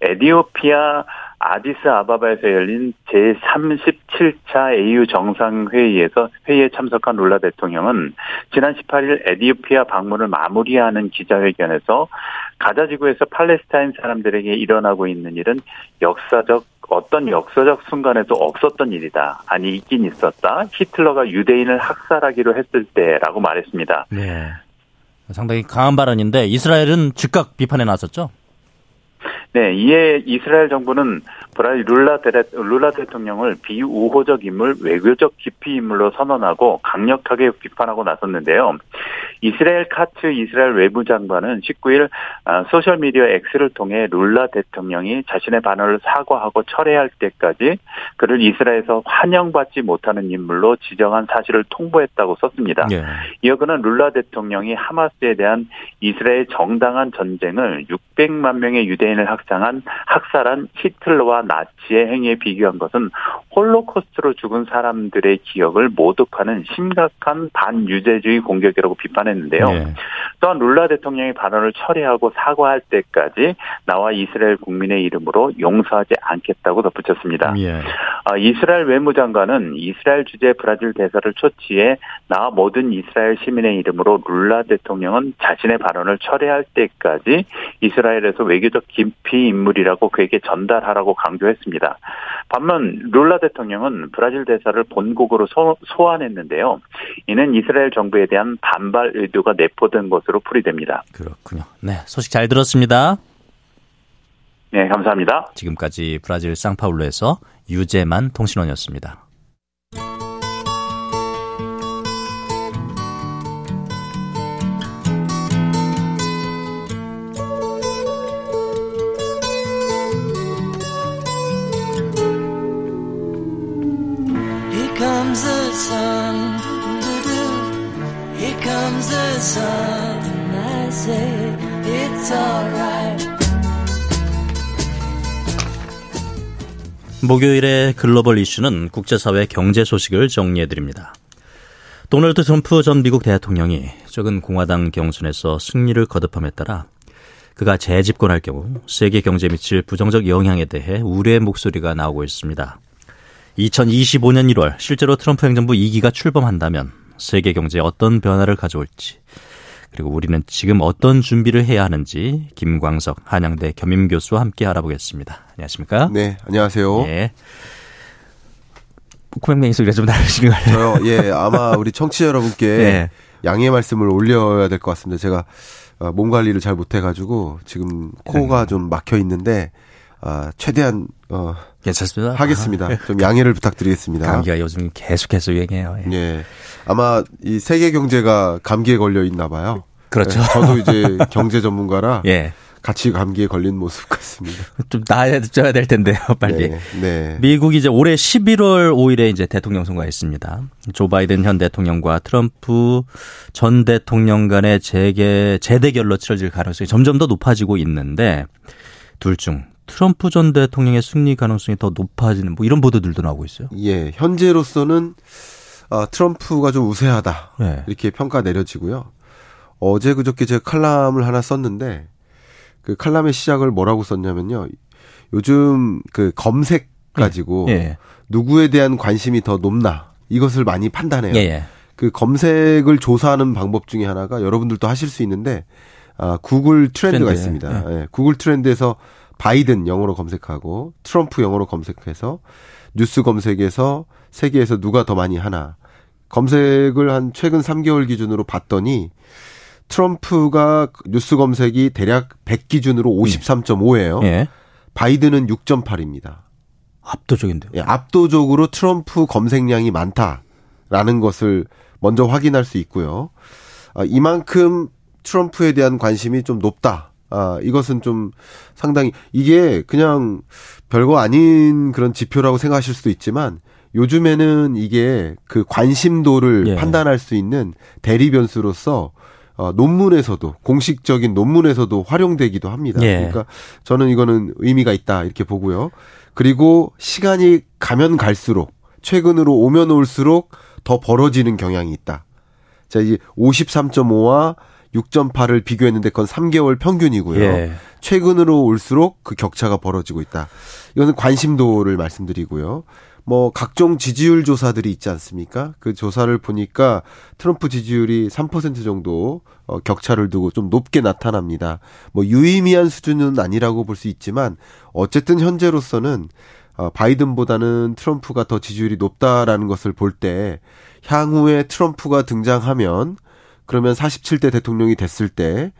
에디오피아 아디스 아바바에서 열린 제37차 AU 정상회의에서 회의에 참석한 룰라 대통령은 지난 18일 에디오피아 방문을 마무리하는 기자회견에서 가자 지구에서 팔레스타인 사람들에게 일어나고 있는 일은 역사적 어떤 역사적 순간에도 없었던 일이다. 아니 있긴 있었다. 히틀러가 유대인을 학살하기로 했을 때라고 말했습니다. 네. 상당히 강한 발언인데 이스라엘은 즉각 비판에 나섰죠. 네, 이에 이스라엘 정부는 브라질 룰라, 데레, 룰라 대통령을 비우호적 인물, 외교적 기피 인물로 선언하고 강력하게 비판하고 나섰는데요. 이스라엘 카츠 이스라엘 외무장관은 19일 아, 소셜미디어 X를 통해 룰라 대통령이 자신의 반응을 사과하고 철회할 때까지 그를 이스라엘에서 환영받지 못하는 인물로 지정한 사실을 통보했다고 썼습니다. 네. 이어 그는 룰라 대통령이 하마스에 대한 이스라엘 정당한 전쟁을 600만 명의 유대인을 학살한 학살한 히틀러와 나치의 행위에 비교한 것은 홀로코스트로 죽은 사람들의 기억을 모독하는 심각한 반유재주의 공격이라고 비판했는데요. 네. 또한 룰라 대통령의 발언을 처리하고 사과할 때까지 나와 이스라엘 국민의 이름으로 용서하지 않겠다고 덧붙였습니다. 네. 이스라엘 외무장관은 이스라엘 주재 브라질 대사를 초치해 나와 모든 이스라엘 시민의 이름으로 룰라 대통령은 자신의 발언을 처리할 때까지 이스라엘에서 외교적 기피 인물이라고 그에게 전달하라고 강 조했습니다. 반면 룰라 대통령은 브라질 대사를 본국으로 소, 소환했는데요. 이는 이스라엘 정부에 대한 반발 의도가 내포된 것으로 풀이됩니다. 그렇군요. 네, 소식 잘 들었습니다. 네, 감사합니다. 지금까지 브라질 상파울루에서 유재만 통신원이었습니다. 목요일의 글로벌 이슈는 국제사회 경제 소식을 정리해드립니다. 도널드 트럼프 전 미국 대통령이 최근 공화당 경선에서 승리를 거듭함에 따라 그가 재집권할 경우 세계 경제에 미칠 부정적 영향에 대해 우려의 목소리가 나오고 있습니다. 2025년 1월 실제로 트럼프 행정부 2기가 출범한다면 세계 경제에 어떤 변화를 가져올지 그리고 우리는 지금 어떤 준비를 해야 하는지 김광석 한양대 겸임 교수와 함께 알아보겠습니다. 안녕하십니까? 네, 안녕하세요. 예. 코맹맹이 소리가 좀 다르신가요? 저요, 예, 아마 우리 청취자 여러분께 예. 양해 말씀을 올려야 될 것 같습니다. 제가 어, 몸 관리를 잘 못해가지고 지금 코가 음. 좀 막혀 있는데 아, 최대한 어, 괜찮습니다. 하겠습니다. 아. 좀 양해를 부탁드리겠습니다. 감기가 요즘 계속해서 유행해요. 예. 예. 아마 이 세계 경제가 감기에 걸려 있나 봐요. 그렇죠. 네, 저도 이제 경제 전문가라 예. 같이 감기에 걸린 모습 같습니다. 좀 나아져야 될 텐데요, 빨리. 네, 네. 미국이 이제 올해 11월 5일에 이제 대통령 선거했습니다. 조 바이든 현 대통령과 트럼프 전 대통령 간의 재계 재대결로 치러질 가능성이 점점 더 높아지고 있는데 둘 중 트럼프 전 대통령의 승리 가능성이 더 높아지는 뭐 이런 보도들도 나오고 있어요. 예, 현재로서는 어, 트럼프가 좀 우세하다 네. 이렇게 평가 내려지고요. 어제 그저께 제가 칼럼을 하나 썼는데 그 칼럼의 시작을 뭐라고 썼냐면요. 요즘 그 검색 가지고 예. 예. 누구에 대한 관심이 더 높나 이것을 많이 판단해요. 예. 예. 그 검색을 조사하는 방법 중에 하나가 여러분들도 하실 수 있는데 아, 구글 트렌드가 트렌드. 있습니다. 예. 예. 구글 트렌드에서 바이든 영어로 검색하고 트럼프 영어로 검색해서 뉴스 검색에서 세계에서 누가 더 많이 하나 검색을 한 최근 3개월 기준으로 봤더니 트럼프가 뉴스 검색이 대략 100 기준으로 53.5예요. 예. 바이든은 6.8입니다. 압도적인데요. 예, 압도적으로 트럼프 검색량이 많다라는 것을 먼저 확인할 수 있고요. 아, 이만큼 트럼프에 대한 관심이 좀 높다. 아, 이것은 좀 상당히 이게 그냥 별거 아닌 그런 지표라고 생각하실 수도 있지만 요즘에는 이게 그 관심도를 예. 판단할 수 있는 대리 변수로서 어, 논문에서도 공식적인 논문에서도 활용되기도 합니다. 예. 그러니까 저는 이거는 의미가 있다 이렇게 보고요. 그리고 시간이 가면 갈수록 최근으로 오면 올수록 더 벌어지는 경향이 있다. 자, 이 53.5와 6.8을 비교했는데 그건 3개월 평균이고요. 예. 최근으로 올수록 그 격차가 벌어지고 있다. 이거는 관심도를 말씀드리고요. 뭐 각종 지지율 조사들이 있지 않습니까? 그 조사를 보니까 트럼프 지지율이 3% 정도 어, 격차를 두고 좀 높게 나타납니다. 뭐 유의미한 수준은 아니라고 볼 수 있지만 어쨌든 현재로서는 어, 바이든보다는 트럼프가 더 지지율이 높다라는 것을 볼 때 향후에 트럼프가 등장하면 그러면 47대 대통령이 됐을 때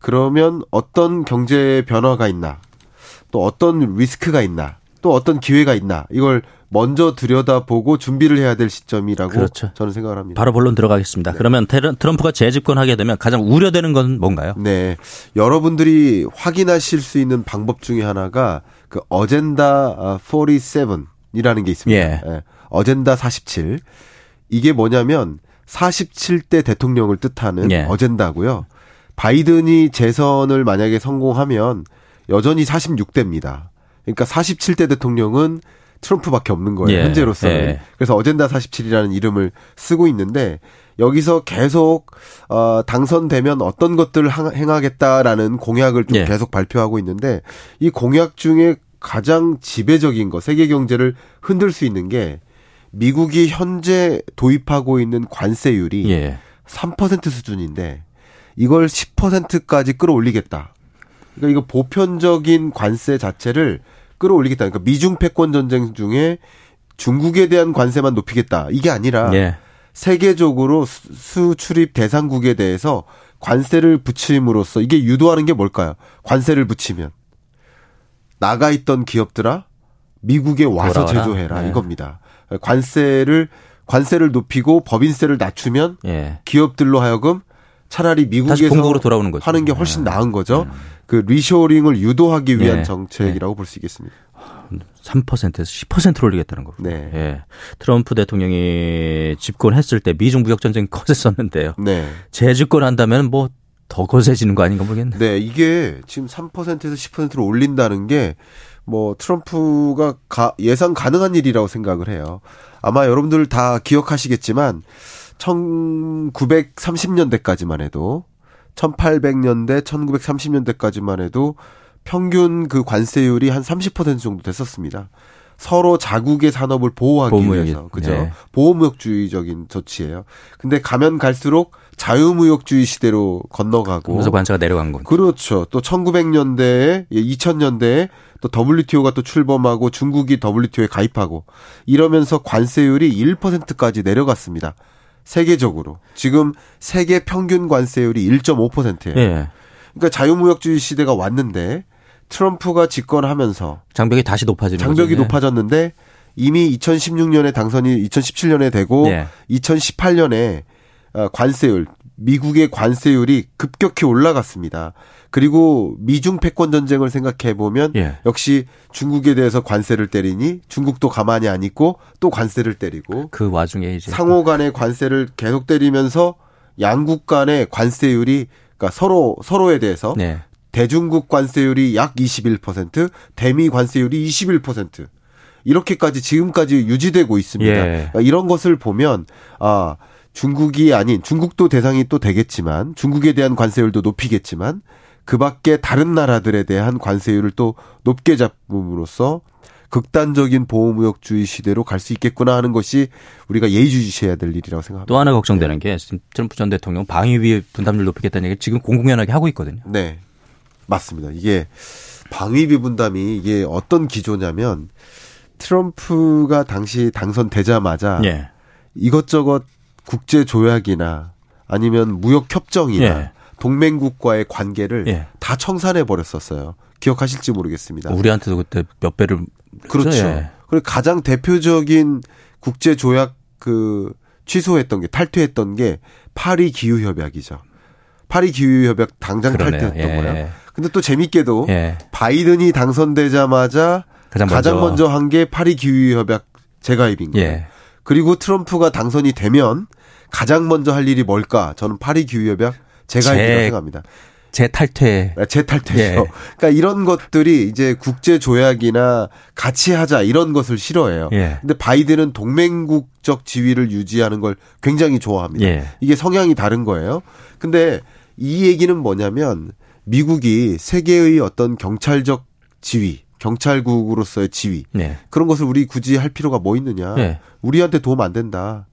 그러면 어떤 경제 변화가 있나 또 어떤 리스크가 있나 또 어떤 기회가 있나 이걸 먼저 들여다보고 준비를 해야 될 시점이라고 그렇죠. 저는 생각을 합니다. 바로 본론 들어가겠습니다. 네. 그러면 트럼프가 재집권하게 되면 가장 우려되는 건 뭔가요? 네. 여러분들이 확인하실 수 있는 방법 중에 하나가 그 어젠다 47이라는 게 있습니다. 예. 네. 어젠다 47. 이게 뭐냐면 47대 대통령을 뜻하는 예. 어젠다고요. 바이든이 재선을 만약에 성공하면 여전히 46대입니다. 그러니까 47대 대통령은 트럼프밖에 없는 거예요. 예. 현재로서. 예. 그래서 어젠다 47이라는 이름을 쓰고 있는데 여기서 계속 어 당선되면 어떤 것들을 행하겠다라는 공약을 좀 예. 계속 발표하고 있는데 이 공약 중에 가장 지배적인 거 세계 경제를 흔들 수 있는 게 미국이 현재 도입하고 있는 관세율이 예. 3% 수준인데 이걸 10%까지 끌어올리겠다. 그러니까 이거 보편적인 관세 자체를 끌어올리겠다. 그러니까 미중 패권 전쟁 중에 중국에 대한 관세만 높이겠다. 이게 아니라 예. 세계적으로 수출입 대상국에 대해서 관세를 붙임으로써 이게 유도하는 게 뭘까요? 관세를 붙이면 나가 있던 기업들아 미국에 와서 돌아와라. 제조해라 예. 이겁니다. 관세를 관세를 높이고 법인세를 낮추면 예. 기업들로 하여금 차라리 미국에서 돌아오는 거죠. 하는 게 훨씬 예. 나은 거죠. 음. 그 리쇼링을 유도하기 위한 예. 정책이라고 볼 수 있겠습니다. 3%에서 10%를 올리겠다는 거고. 네. 예. 트럼프 대통령이 집권했을 때 미중 무역 전쟁이 거셌었는데요. 네. 재집권한다면 뭐 더 거세지는 거 아닌가 모르겠네. 네, 이게 지금 3%에서 10%로 올린다는 게 뭐 트럼프가 가, 예상 가능한 일이라고 생각을 해요. 아마 여러분들 다 기억하시겠지만 1930년대까지만 해도 1800년대, 1930년대까지만 해도 평균 그 관세율이 한 30% 정도 됐었습니다. 서로 자국의 산업을 보호하기 보호무역, 위해서 그죠 네. 보호무역주의적인 조치예요. 근데 가면 갈수록 자유무역주의 시대로 건너가고 그래서 관세가 내려간 거 그렇죠. 또 1900년대에 2000년대에 또 WTO가 또 출범하고 중국이 WTO에 가입하고 이러면서 관세율이 1%까지 내려갔습니다. 세계적으로 지금 세계 평균 관세율이 1.5%예요. 예. 그러니까 자유무역주의 시대가 왔는데 트럼프가 집권하면서 장벽이 다시 높아지는 장벽이 거죠. 높아졌는데 이미 2016년에 당선이 2017년에 되고 예. 2018년에 어, 관세율 미국의 관세율이 급격히 올라갔습니다. 그리고 미중 패권 전쟁을 생각해 보면 예. 역시 중국에 대해서 관세를 때리니 중국도 가만히 안 있고 또 관세를 때리고 그 와중에 이제 상호 간의 관세를 계속 때리면서 양국 간의 관세율이 그러니까 서로 서로에 대해서 네. 대중국 관세율이 약 21%, 대미 관세율이 21%. 이렇게까지 지금까지 유지되고 있습니다. 예. 그러니까 이런 것을 보면 아 중국이 아닌 중국도 대상이 또 되겠지만 중국에 대한 관세율도 높이겠지만 그 밖에 다른 나라들에 대한 관세율을 또 높게 잡음으로써 극단적인 보호무역주의 시대로 갈 수 있겠구나 하는 것이 우리가 예의주시해야 될 일이라고 생각합니다. 또 하나 걱정되는 게 트럼프 전 대통령 방위비 분담률 높이겠다는 얘기 지금 공공연하게 하고 있거든요. 네. 맞습니다. 이게 방위비 분담이 이게 어떤 기조냐면 트럼프가 당시 당선되자마자 예. 이것저것 국제 조약이나 아니면 무역 협정이나 예. 동맹국과의 관계를 예. 다 청산해 버렸었어요. 기억하실지 모르겠습니다. 우리한테도 그때 몇 배를 그렇죠. 예. 그리고 가장 대표적인 국제 조약 그 취소했던 게 탈퇴했던 게 파리 기후 협약이죠. 파리 기후 협약 당장 그러네요. 탈퇴했던 예. 거예요. 근데 또 재밌게도 예. 바이든이 당선되자마자 가장, 가장 먼저 한 게 파리 기후 협약 재가입인 거예요. 예. 그리고 트럼프가 당선이 되면 가장 먼저 할 일이 뭘까? 저는 파리 기후 협약 재가입이라고 생각합니다. 재탈퇴. 아, 재탈퇴죠. 예. 그러니까 이런 것들이 이제 국제 조약이나 같이 하자 이런 것을 싫어해요. 예. 근데 바이든은 동맹국적 지위를 유지하는 걸 굉장히 좋아합니다. 예. 이게 성향이 다른 거예요. 근데 이 얘기는 뭐냐면 미국이 세계의 어떤 경찰적 지위, 경찰국으로서의 지위 네. 그런 것을 우리 굳이 할 필요가 뭐 있느냐? 네. 우리한테 도움 안 된다.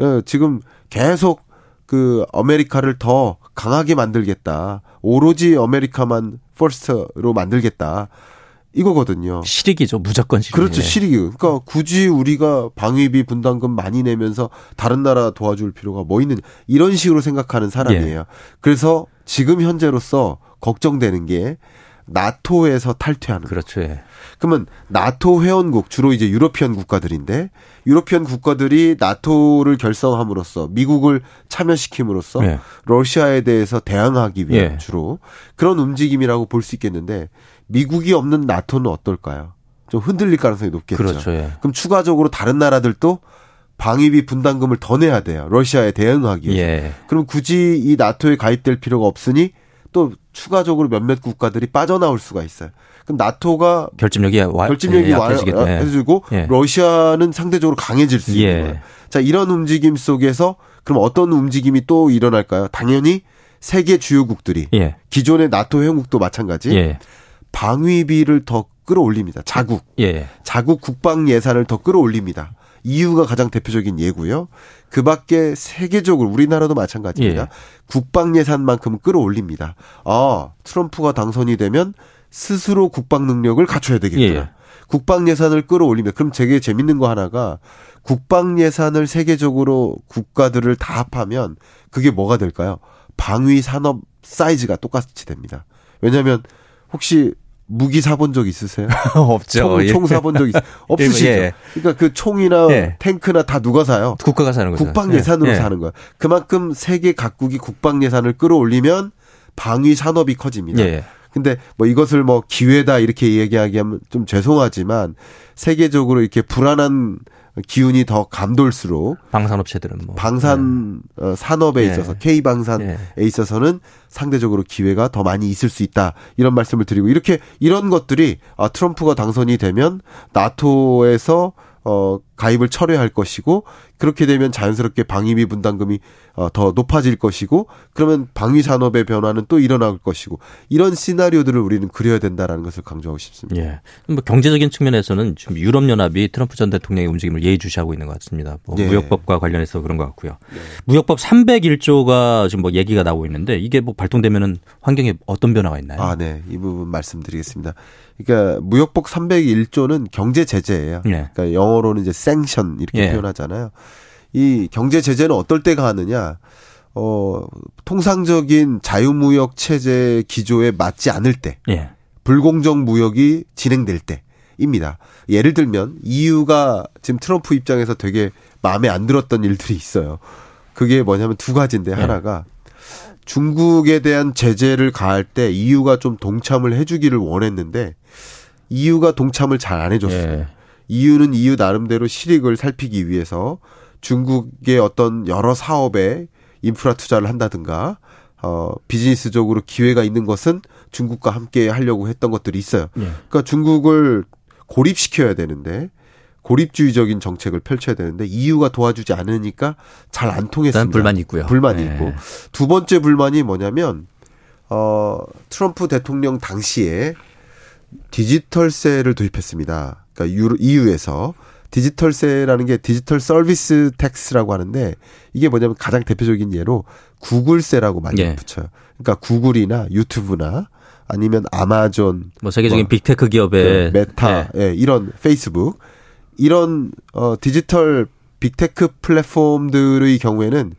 예, 지금 계속 그 아메리카를 더 강하게 만들겠다. 오로지 아메리카만 first로 만들겠다. 이거거든요. 실익이죠. 무조건 실익. 그렇죠. 실익이. 그러니까 굳이 우리가 방위비 분담금 많이 내면서 다른 나라 도와줄 필요가 뭐 있는 이런 식으로 생각하는 사람이에요. 예. 그래서 지금 현재로서 걱정되는 게 나토에서 탈퇴하는 그렇죠. 예. 그러면 나토 회원국 주로 이제 유로피언 국가들인데 유로피언 국가들이 나토를 결성함으로써 미국을 참여시킴으로써 예. 러시아에 대해서 대항하기 위한 예. 주로 그런 움직임이라고 볼 수 있겠는데 미국이 없는 나토는 어떨까요? 좀 흔들릴 가능성이 높겠죠. 그렇죠. 예. 그럼 추가적으로 다른 나라들도 방위비 분담금을 더 내야 돼요. 러시아에 대응하기 위해서. 예. 그럼 굳이 이 나토에 가입될 필요가 없으니 또 추가적으로 몇몇 국가들이 빠져나올 수가 있어요. 그럼 나토가 결집력이 와, 결집력이 예, 해지고 예. 러시아는 상대적으로 강해질 수 있는 예. 거예요. 자 이런 움직임 속에서 그럼 어떤 움직임이 또 일어날까요? 당연히 세계 주요국들이 예. 기존의 나토 회원국도 마찬가지 예. 방위비를 더 끌어올립니다. 자국 예. 자국 국방 예산을 더 끌어올립니다. 이유가 가장 대표적인 예고요. 그 밖에 세계적으로 우리나라도 마찬가지입니다. 예. 국방 예산만큼 끌어올립니다. 아, 트럼프가 당선이 되면 스스로 국방 능력을 갖춰야 되겠구나. 예. 국방 예산을 끌어올립니다. 그럼 되게 재밌는 거 하나가 국방 예산을 세계적으로 국가들을 다 합하면 그게 뭐가 될까요? 방위 산업 사이즈가 똑같이 됩니다. 왜냐하면 혹시 무기 사본 적 있으세요? 없죠. 총, 총 사본 적 있, 없으시죠? 예. 그러니까 그 총이나 예. 탱크나 다 누가 사요? 국가가 사는 거죠. 국방 예산으로 예. 사는 거야. 그만큼 세계 각국이 국방 예산을 끌어올리면 방위 산업이 커집니다. 예. 근데 뭐 이것을 뭐 기회다 이렇게 얘기하기하면 좀 죄송하지만 세계적으로 이렇게 불안한 기운이 더 감돌수록 방산업체들은 뭐 방산 네. 어, 산업에 네. 있어서 K 방산에 네. 있어서는 상대적으로 기회가 더 많이 있을 수 있다 이런 말씀을 드리고 이렇게 이런 것들이 아 트럼프가 당선이 되면 나토에서 어, 가입을 철회할 것이고 그렇게 되면 자연스럽게 방위비 분담금이 어, 더 높아질 것이고 그러면 방위 산업의 변화는 또 일어날 것이고 이런 시나리오들을 우리는 그려야 된다라는 것을 강조하고 싶습니다. 예. 뭐 경제적인 측면에서는 지금 유럽 연합이 트럼프 전 대통령의 움직임을 예의주시하고 있는 것 같습니다. 뭐 예. 무역법과 관련해서 그런 것 같고요. 예. 무역법 301조가 지금 뭐 얘기가 나오고 있는데 이게 뭐 발동되면은 환경에 어떤 변화가 있나요? 아, 네. 이 부분 말씀드리겠습니다. 그러니까 무역법 301조는 경제 제재예요. 예. 그러니까 영어로는 이제 생션 이렇게 예. 표현하잖아요. 이 경제 제재는 어떨 때가 하느냐? 어, 통상적인 자유무역 체제 기조에 맞지 않을 때. 예. 불공정 무역이 진행될 때입니다. 예를 들면 EU가 지금 트럼프 입장에서 되게 마음에 안 들었던 일들이 있어요. 그게 뭐냐면 두 가지인데 예. 하나가 중국에 대한 제재를 가할 때 EU가 좀 동참을 해주기를 원했는데 EU가 동참을 잘 안 해줬어요. 예. EU는 EU 나름대로 실익을 살피기 위해서 중국의 어떤 여러 사업에 인프라 투자를 한다든가 어 비즈니스적으로 기회가 있는 것은 중국과 함께 하려고 했던 것들이 있어요. 예. 그러니까 중국을 고립시켜야 되는데 고립주의적인 정책을 펼쳐야 되는데 EU가 도와주지 않으니까 잘 안 통했습니다. 불만 있고요. 불만이 네. 있고 두 번째 불만이 뭐냐면 어 트럼프 대통령 당시에 디지털세를 도입했습니다. 그러니까 EU에서 디지털세라는 게 digital service tax라고 하는데 이게 뭐냐면 가장 대표적인 예로 구글세라고 많이 예. 붙여요. 그러니까 구글이나 유튜브나 아니면 아마존 뭐 세계적인 뭐 빅테크 기업의 그 메타 예. 예, 이런 페이스북 이런 어 디지털 빅테크 플랫폼들의 경우에는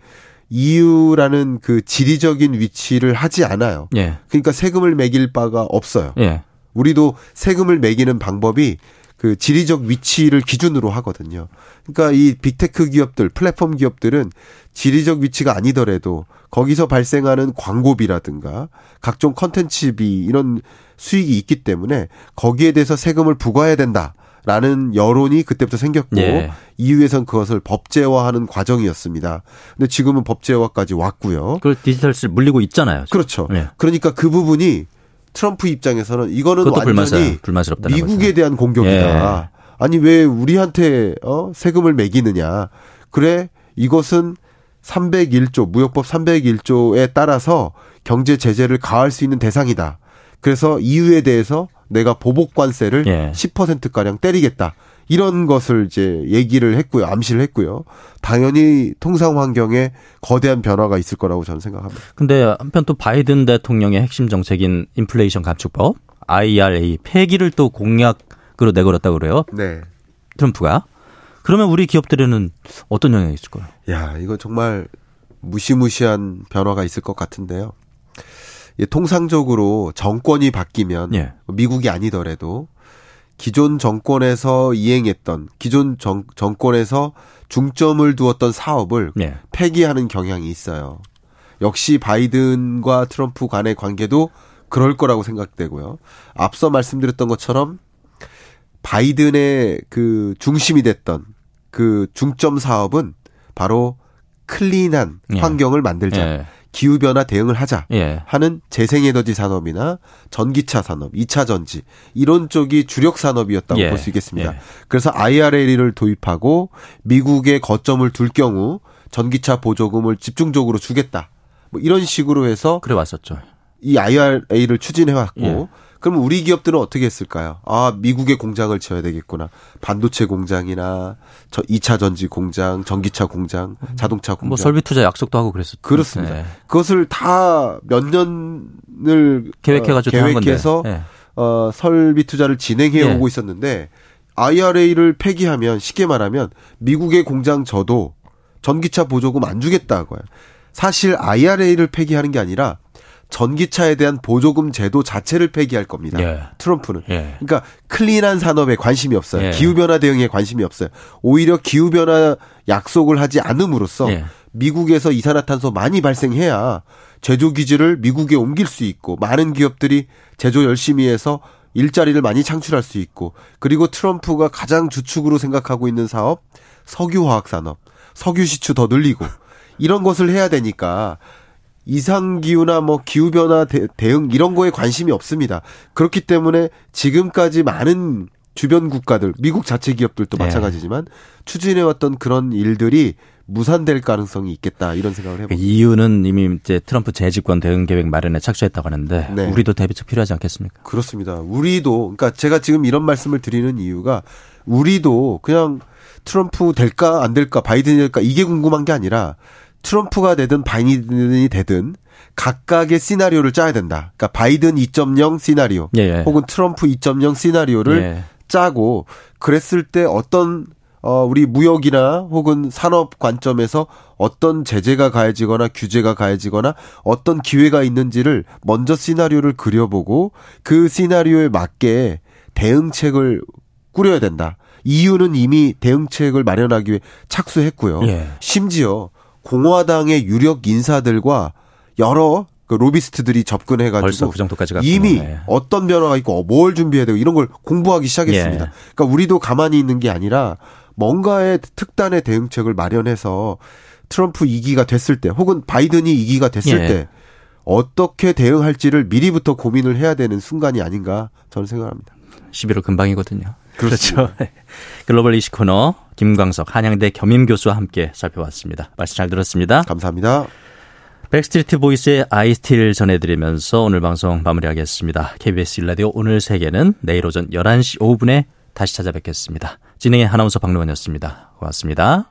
EU라는 그 지리적인 위치를 하지 않아요. 예. 그러니까 세금을 매길 바가 없어요. 예. 우리도 세금을 매기는 방법이 그 지리적 위치를 기준으로 하거든요. 그러니까 이 빅테크 기업들, 플랫폼 기업들은 지리적 위치가 아니더라도 거기서 발생하는 광고비라든가 각종 컨텐츠비 이런 수익이 있기 때문에 거기에 대해서 세금을 부과해야 된다. 라는 여론이 그때부터 생겼고 예. 이후에선 그것을 법제화하는 과정이었습니다. 근데 지금은 법제화까지 왔고요. 그걸 디지털스 물리고 있잖아요. 지금. 그렇죠. 예. 그러니까 그 부분이 트럼프 입장에서는 이거는 완전히 불만스럽다 미국에 거죠. 대한 공격이다. 예. 아니 왜 우리한테 어 세금을 매기느냐. 그래 이것은 301조 무역법 301조에 따라서 경제 제재를 가할 수 있는 대상이다. 그래서 이유에 대해서 내가 보복 관세를 예. 10% 가량 때리겠다. 이런 것을 이제 얘기를 했고요. 암시를 했고요. 당연히 통상 환경에 거대한 변화가 있을 거라고 저는 생각합니다. 근데 한편 또 바이든 대통령의 핵심 정책인 인플레이션 감축법 IRA 폐기를 또 공약으로 내걸었다고 그래요. 네. 트럼프가. 그러면 우리 기업들에는 어떤 영향이 있을까요? 야, 이거 정말 무시무시한 변화가 있을 것 같은데요. 통상적으로 정권이 바뀌면 예. 미국이 아니더라도 기존 정권에서 이행했던 기존 정, 정권에서 중점을 두었던 사업을 예. 폐기하는 경향이 있어요. 역시 바이든과 트럼프 간의 관계도 그럴 거라고 생각되고요. 앞서 말씀드렸던 것처럼 바이든의 그 중심이 됐던 그 중점 사업은 바로 클린한 예. 환경을 만들자. 예. 기후 변화 대응을 하자 예. 하는 재생에너지 산업이나 전기차 산업, 2차 전지 이런 쪽이 주력 산업이었다고 예. 볼수 있겠습니다. 예. 그래서 IRA를 도입하고 미국에 거점을 둘 경우 전기차 보조금을 집중적으로 주겠다. 뭐 이런 식으로 해서 그래 왔었죠. 이 IRA를 추진해 왔고 예. 그럼 우리 기업들은 어떻게 했을까요? 아, 미국에 공장을 지어야 되겠구나. 반도체 공장이나 저 2차 전지 공장, 전기차 공장, 자동차 공장. 뭐 설비 투자 약속도 하고 그랬었죠. 그렇습니다. 네. 그것을 다 몇 년을 계획해 가지고 어, 계획해서 네. 어, 설비 투자를 진행해 네. 오고 있었는데 IRA를 폐기하면 쉽게 말하면 미국의 공장 저도 전기차 보조금 안 주겠다고요. 사실 IRA를 폐기하는 게 아니라 전기차에 대한 보조금 제도 자체를 폐기할 겁니다. 예. 트럼프는. 예. 그러니까 클린한 산업에 관심이 없어요. 예. 기후변화 대응에 관심이 없어요. 오히려 기후변화 약속을 하지 않음으로써 예. 미국에서 이산화탄소 많이 발생해야 제조 기지를 미국에 옮길 수 있고 많은 기업들이 제조 열심히 해서 일자리를 많이 창출할 수 있고 그리고 트럼프가 가장 주축으로 생각하고 있는 사업 석유화학 산업, 석유 시추 더 늘리고 이런 것을 해야 되니까 이상기후나 뭐 기후변화 대, 응 이런 거에 관심이 없습니다. 그렇기 때문에 지금까지 많은 주변 국가들, 미국 자체 기업들도 네. 마찬가지지만 추진해왔던 그런 일들이 무산될 가능성이 있겠다 이런 생각을 해봅니다. 이유는 이미 이제 트럼프 재집권 대응 계획 마련에 착수했다고 하는데 네. 우리도 대비책 필요하지 않겠습니까? 그렇습니다. 우리도 그러니까 제가 지금 이런 말씀을 드리는 이유가 우리도 그냥 트럼프 될까 안 될까 바이든이 될까 이게 궁금한 게 아니라 트럼프가 되든 바이든이 되든 각각의 시나리오를 짜야 된다. 그러니까 바이든 2.0 시나리오 예, 예. 혹은 트럼프 2.0 시나리오를 예. 짜고 그랬을 때 어떤 어 우리 무역이나 혹은 산업 관점에서 어떤 제재가 가해지거나 규제가 가해지거나 어떤 기회가 있는지를 먼저 시나리오를 그려보고 그 시나리오에 맞게 대응책을 꾸려야 된다. 이유는 이미 대응책을 마련하기 위해 착수했고요. 예. 심지어 공화당의 유력 인사들과 여러 그 로비스트들이 접근해가지고 그 정도까지 이미 네. 어떤 변화가 있고 뭘 준비해야 되고 이런 걸 공부하기 시작했습니다. 예. 그러니까 우리도 가만히 있는 게 아니라 뭔가의 특단의 대응책을 마련해서 트럼프 2기가 됐을 때 혹은 바이든이 2기가 됐을 예. 때 어떻게 대응할지를 미리부터 고민을 해야 되는 순간이 아닌가 저는 생각합니다. 11월 금방이거든요. 그렇죠. 글로벌 이슈 코너 김광석 한양대 겸임 교수와 함께 살펴봤습니다. 말씀 잘 들었습니다. 감사합니다. 백스트리트 보이즈의 I Still 전해드리면서 오늘 방송 마무리하겠습니다. KBS 일라디오 오늘 세계는 내일 오전 11시 5분에 다시 찾아뵙겠습니다. 진행의 아나운서 박노원이었습니다. 고맙습니다.